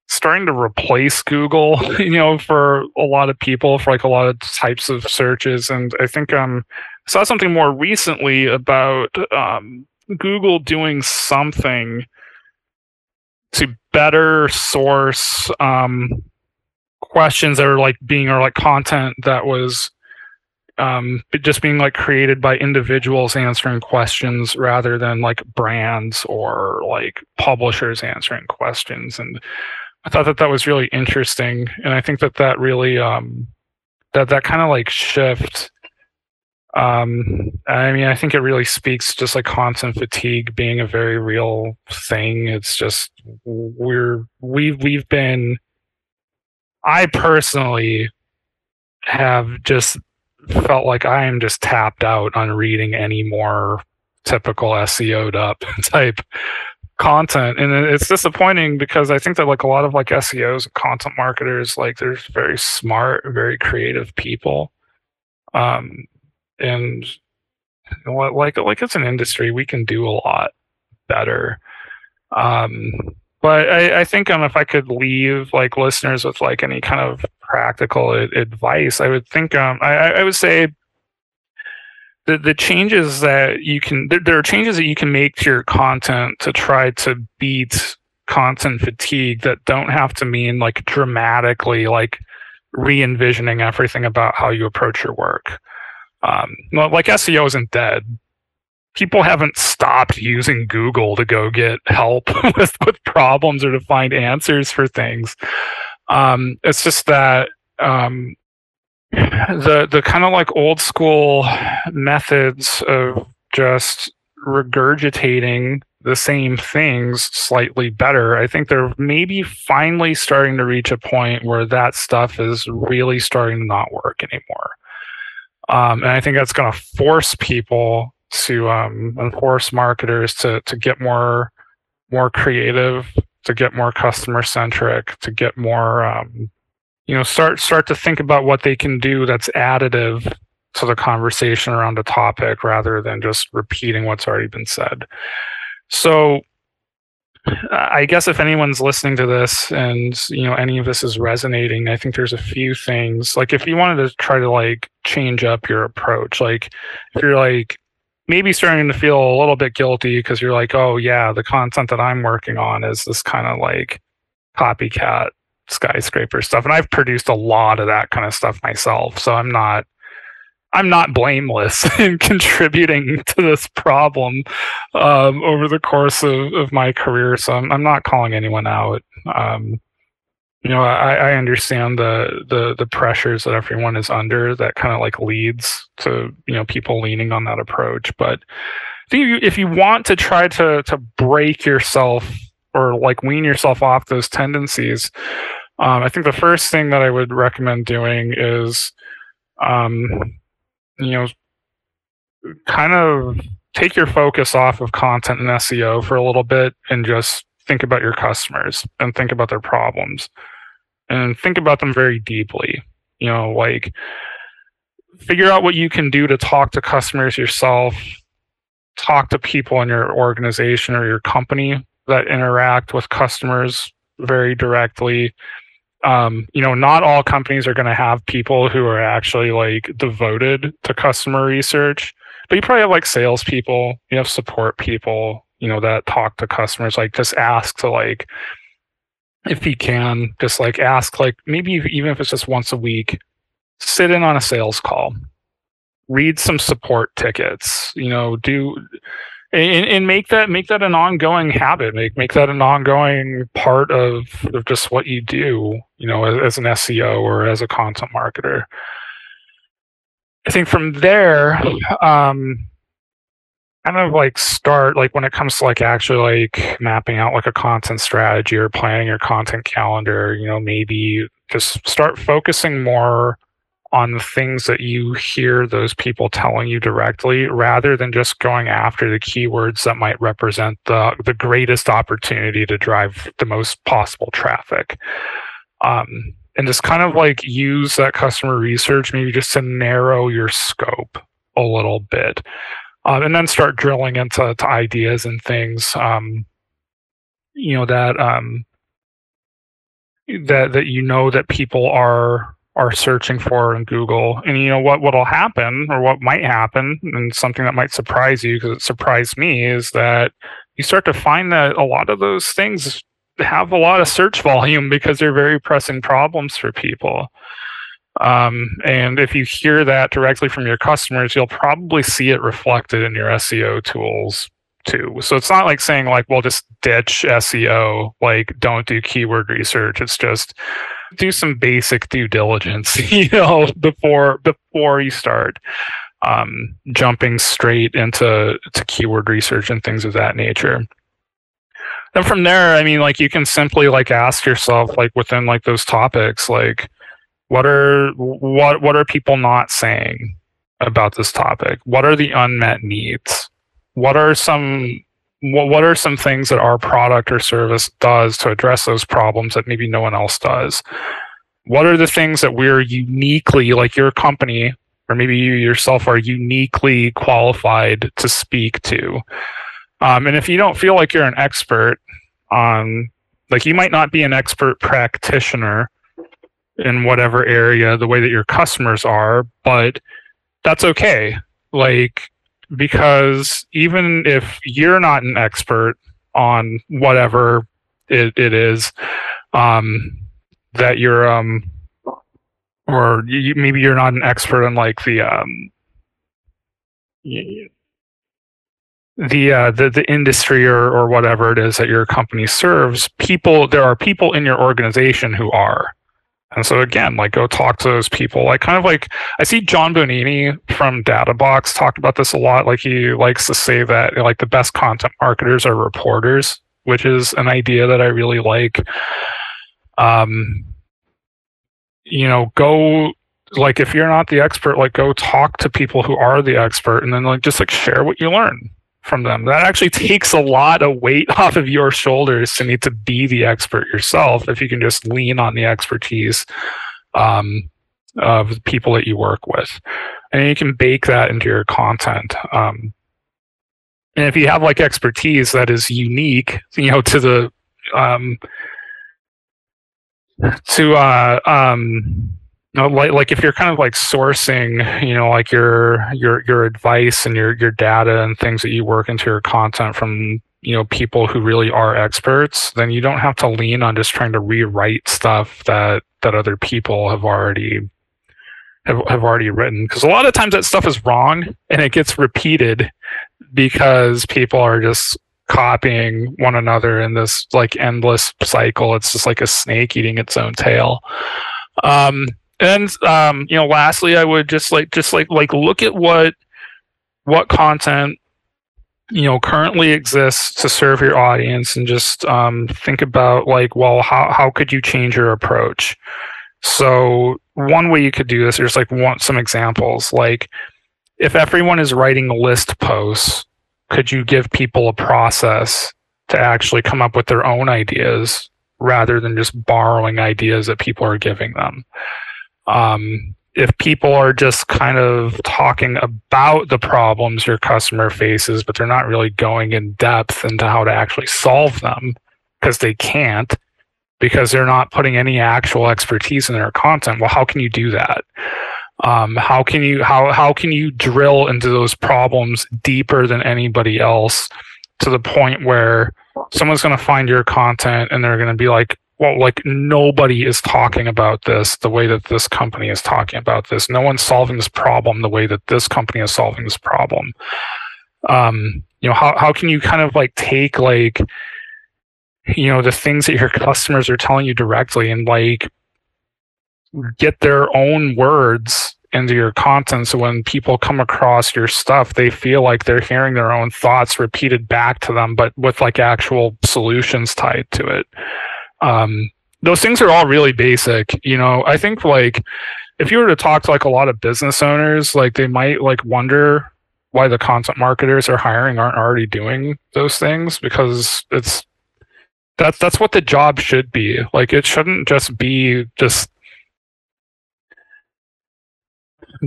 starting to replace google you know for a lot of people for like a lot of types of searches. And i think um saw something more recently about um, Google doing something to better source um, questions that are like being or like content that was um, just being like created by individuals answering questions rather than like brands or like publishers answering questions. And i thought that that was really interesting. And i think that that really um, that that kind of like shift um, I mean, I think it really speaks just like content fatigue being a very real thing. It's just we're we we've been. I personally have just felt like I am just tapped out on reading any more typical SEO'd up type content and it's disappointing because i think that like a lot of like seos and content marketers like they're very smart very creative people um and like like it's an industry we can do a lot better um but I, I think um, if I could leave like listeners with like any kind of practical advice, I would think um, I, I would say the the changes that you can there, there are changes that you can make to your content to try to beat content fatigue that don't have to mean like dramatically like re-envisioning everything about how you approach your work. Um, like SEO isn't dead. People haven't stopped using Google to go get help with, with problems or to find answers for things. Um, it's just that um, the the kind of like old school methods of just regurgitating the same things slightly better. I think they're maybe finally starting to reach a point where that stuff is really starting to not work anymore. Um, and I think that's going to force people to um, and force marketers to to get more more creative, to get more customer centric, to get more um, you know start start to think about what they can do that's additive to the conversation around a topic rather than just repeating what's already been said. So I guess if anyone's listening to this and you know any of this is resonating, I think there's a few things. Like if you wanted to try to like change up your approach, like if you're like maybe starting to feel a little bit guilty because you're like, oh yeah, the content that I'm working on is this kind of like copycat skyscraper stuff. And I've produced a lot of that kind of stuff myself. So I'm not I'm not blameless in contributing to this problem um, over the course of, of my career. So I'm, I'm not calling anyone out. Um, you know, I, I understand the, the the pressures that everyone is under. That kind of like leads to you know people leaning on that approach. But if you, if you want to try to to break yourself or like wean yourself off those tendencies, um, I think the first thing that I would recommend doing is um, you know, kind of take your focus off of content and SEO for a little bit and just think about your customers and think about their problems and think about them very deeply. You know, like figure out what you can do to talk to customers yourself, talk to people in your organization or your company that interact with customers very directly um, you know, not all companies are going to have people who are actually like devoted to customer research, but you probably have like salespeople, you have support people, you know, that talk to customers. Like, just ask to like, if you can, just like ask, like maybe even if it's just once a week, sit in on a sales call, read some support tickets, you know, do and, and make that make that an ongoing habit make make that an ongoing part of, of just what you do you know as, as an seo or as a content marketer. I think from there um kind of like start like when it comes to like actually like mapping out like a content strategy or planning your content calendar you know maybe just start focusing more on the things that you hear those people telling you directly rather than just going after the keywords that might represent the, the greatest opportunity to drive the most possible traffic. Um, and just kind of like use that customer research maybe just to narrow your scope a little bit. Um, and then start drilling into ideas and things um, you know that um, that that you know that people are are searching for in Google. And you know what what'll happen or what might happen and something that might surprise you because it surprised me is that you start to find that a lot of those things have a lot of search volume because they're very pressing problems for people. Um, and if you hear that directly from your customers, you'll probably see it reflected in your SEO tools too. So it's not like saying like, well, just ditch SEO, like don't do keyword research. It's just do some basic due diligence, you know, before before you start um, jumping straight into to keyword research and things of that nature. Then from there, I mean, like you can simply like ask yourself, like within like those topics, like what are what what are people not saying about this topic? What are the unmet needs? What are some what, what are some things that our product or service does to address those problems that maybe no one else does? What are the things that we're uniquely, like your company, or maybe you yourself are uniquely qualified to speak to? Um, and if you don't feel like you're an expert on, like you might not be an expert practitioner in whatever area the way that your customers are, but that's okay. Like because even if you're not an expert on whatever it, it is um, that you're um, or you, maybe you're not an expert on like the um, the uh, the the industry or or whatever it is that your company serves people there are people in your organization who are And so again, like go talk to those people. Like kind of like I see John Bonini from Databox talk about this a lot. Like he likes to say that like the best content marketers are reporters, which is an idea that I really like. Um, you know, go like if you're not the expert, like go talk to people who are the expert, and then like just like share what you learn from them. That actually takes a lot of weight off of your shoulders to need to be the expert yourself if you can just lean on the expertise um, of the people that you work with. And you can bake that into your content. Um, and if you have like expertise that is unique, you know, to the um, to uh, um, know, like like if you're kind of like sourcing, you know, like your your your advice and your your data and things that you work into your content from you know people who really are experts, then you don't have to lean on just trying to rewrite stuff that that other people have already have, have already written. Because a lot of times that stuff is wrong and it gets repeated because people are just copying one another in this like endless cycle. It's just like a snake eating its own tail. Um, and um, you know, lastly, I would just like just like like look at what what content you know currently exists to serve your audience, and just um, think about like, well, how how could you change your approach? So one way you could do this, there's like want some examples. Like if everyone is writing list posts, could you give people a process to actually come up with their own ideas rather than just borrowing ideas that people are giving them? Um, if people are just kind of talking about the problems your customer faces, but they're not really going in depth into how to actually solve them because they can't, because they're not putting any actual expertise in their content. Well, how can you do that? Um, how can you how how can you drill into those problems deeper than anybody else to the point where someone's going to find your content and they're going to be like, well, like nobody is talking about this the way that this company is talking about this. No one's solving this problem the way that this company is solving this problem. Um, you know, how how can you kind of like take like you know the things that your customers are telling you directly and like get their own words into your content so when people come across your stuff they feel like they're hearing their own thoughts repeated back to them but with like actual solutions tied to it um, those things are all really basic. You know, I think like if you were to talk to like a lot of business owners, like they might like wonder why the content marketers are hiring aren't already doing those things because it's that's that's what the job should be. Like it shouldn't just be just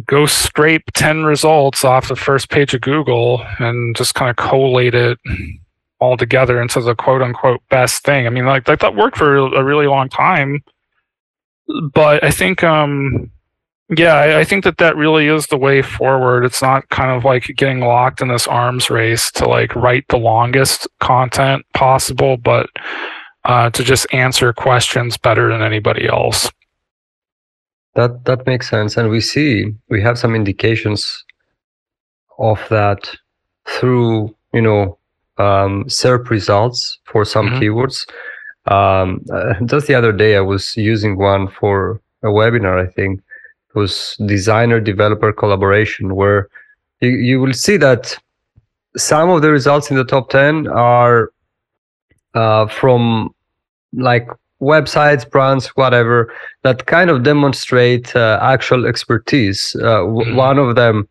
go scrape 10 results off the first page of Google and just kind of collate it all together into the quote unquote best thing. I mean, like, that worked for a really long time, but I think, um, yeah, I, I, think that that really is the way forward. It's not kind of like getting locked in this arms race to like write the longest content possible, but uh, to just answer questions better than anybody else. That that makes sense, and we see we have some indications of that through you know um, SERP results for some mm-hmm. keywords. Um, uh, just the other day, I was using one for a webinar. I think it was designer developer collaboration, where you, you will see that some of the results in the top 10 are uh, from like websites, brands, whatever, that kind of demonstrate uh, actual expertise. Uh, mm-hmm. One of them,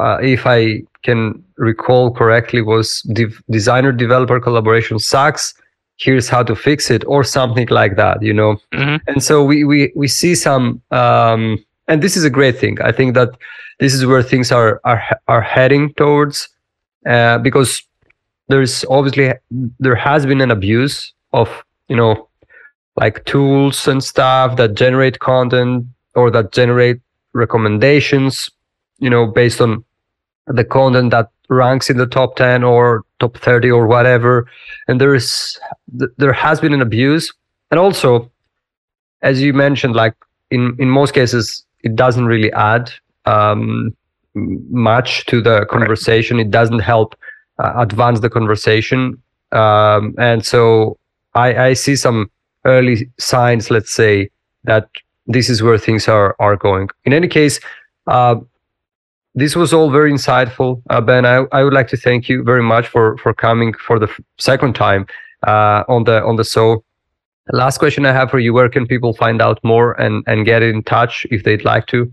uh, if I can recall correctly was designer developer collaboration sucks here's how to fix it or something like that you know mm-hmm. and so we we we see some um, and this is a great thing i think that this is where things are are are heading towards uh, because there's obviously there has been an abuse of you know like tools and stuff that generate content or that generate recommendations you know based on the content that ranks in the top 10 or top 30 or whatever. And there is there has been an abuse. And also as you mentioned like in in most cases it doesn't really add um, much to the conversation. It doesn't help uh, advance the conversation. Um, and so I, I see some early signs let's say that this is where things are are going. In any case, uh, this was all very insightful, uh, Ben. I, I would like to thank you very much for for coming for the second time uh, on the on the show. Last question I have for you: Where can people find out more and and get in touch if they'd like to?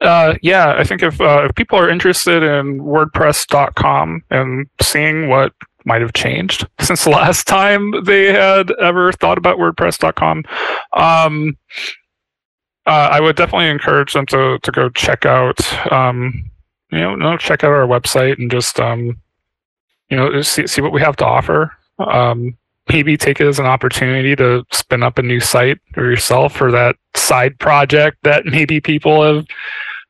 Uh, yeah, I think if uh, if people are interested in WordPress.com and seeing what might have changed since the last time they had ever thought about WordPress.com, um, uh, I would definitely encourage them to to go check out um, you know no check out our website and just um, you know see see what we have to offer. Um, maybe take it as an opportunity to spin up a new site for yourself or that side project that maybe people have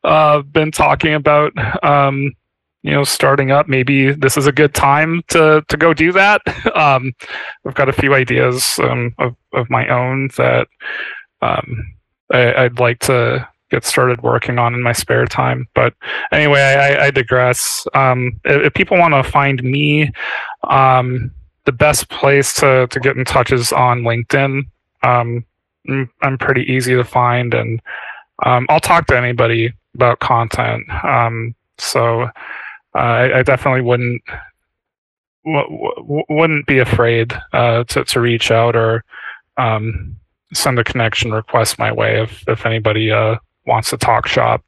uh, been talking about. Um, you know, starting up, maybe this is a good time to to go do that. Um, I've got a few ideas um, of of my own that um, I, would like to get started working on in my spare time. But anyway, I, I digress. Um, if, if, people want to find me, um, the best place to, to get in touch is on LinkedIn. Um, I'm pretty easy to find, and um, I'll talk to anybody about content. Um, so uh, I, I, definitely wouldn't wouldn't be afraid uh, to to reach out or um, send a connection request my way if if anybody uh, wants to talk shop.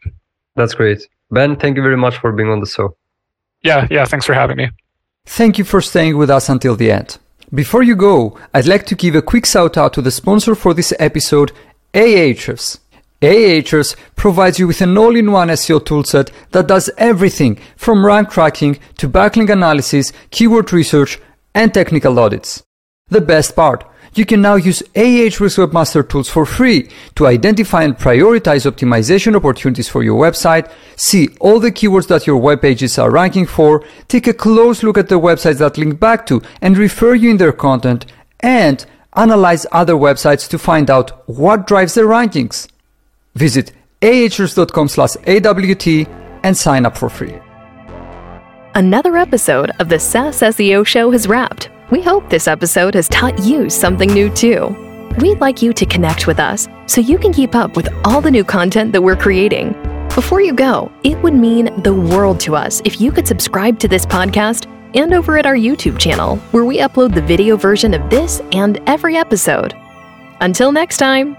That's great, Ben. Thank you very much for being on the show. Yeah, yeah. Thanks for having me. Thank you for staying with us until the end. Before you go, I'd like to give a quick shout out to the sponsor for this episode, Ahrefs. Ahrefs provides you with an all-in-one SEO toolset that does everything from rank tracking to backlink analysis, keyword research, and technical audits. The best part, you can now use Ahrefs Webmaster Tools for free to identify and prioritize optimization opportunities for your website, see all the keywords that your web pages are ranking for, take a close look at the websites that link back to and refer you in their content, and analyze other websites to find out what drives their rankings. Visit ahrefs.com slash AWT and sign up for free. Another episode of the SaaS SEO Show has wrapped. We hope this episode has taught you something new too. We'd like you to connect with us so you can keep up with all the new content that we're creating. Before you go, it would mean the world to us if you could subscribe to this podcast and over at our YouTube channel, where we upload the video version of this and every episode. Until next time.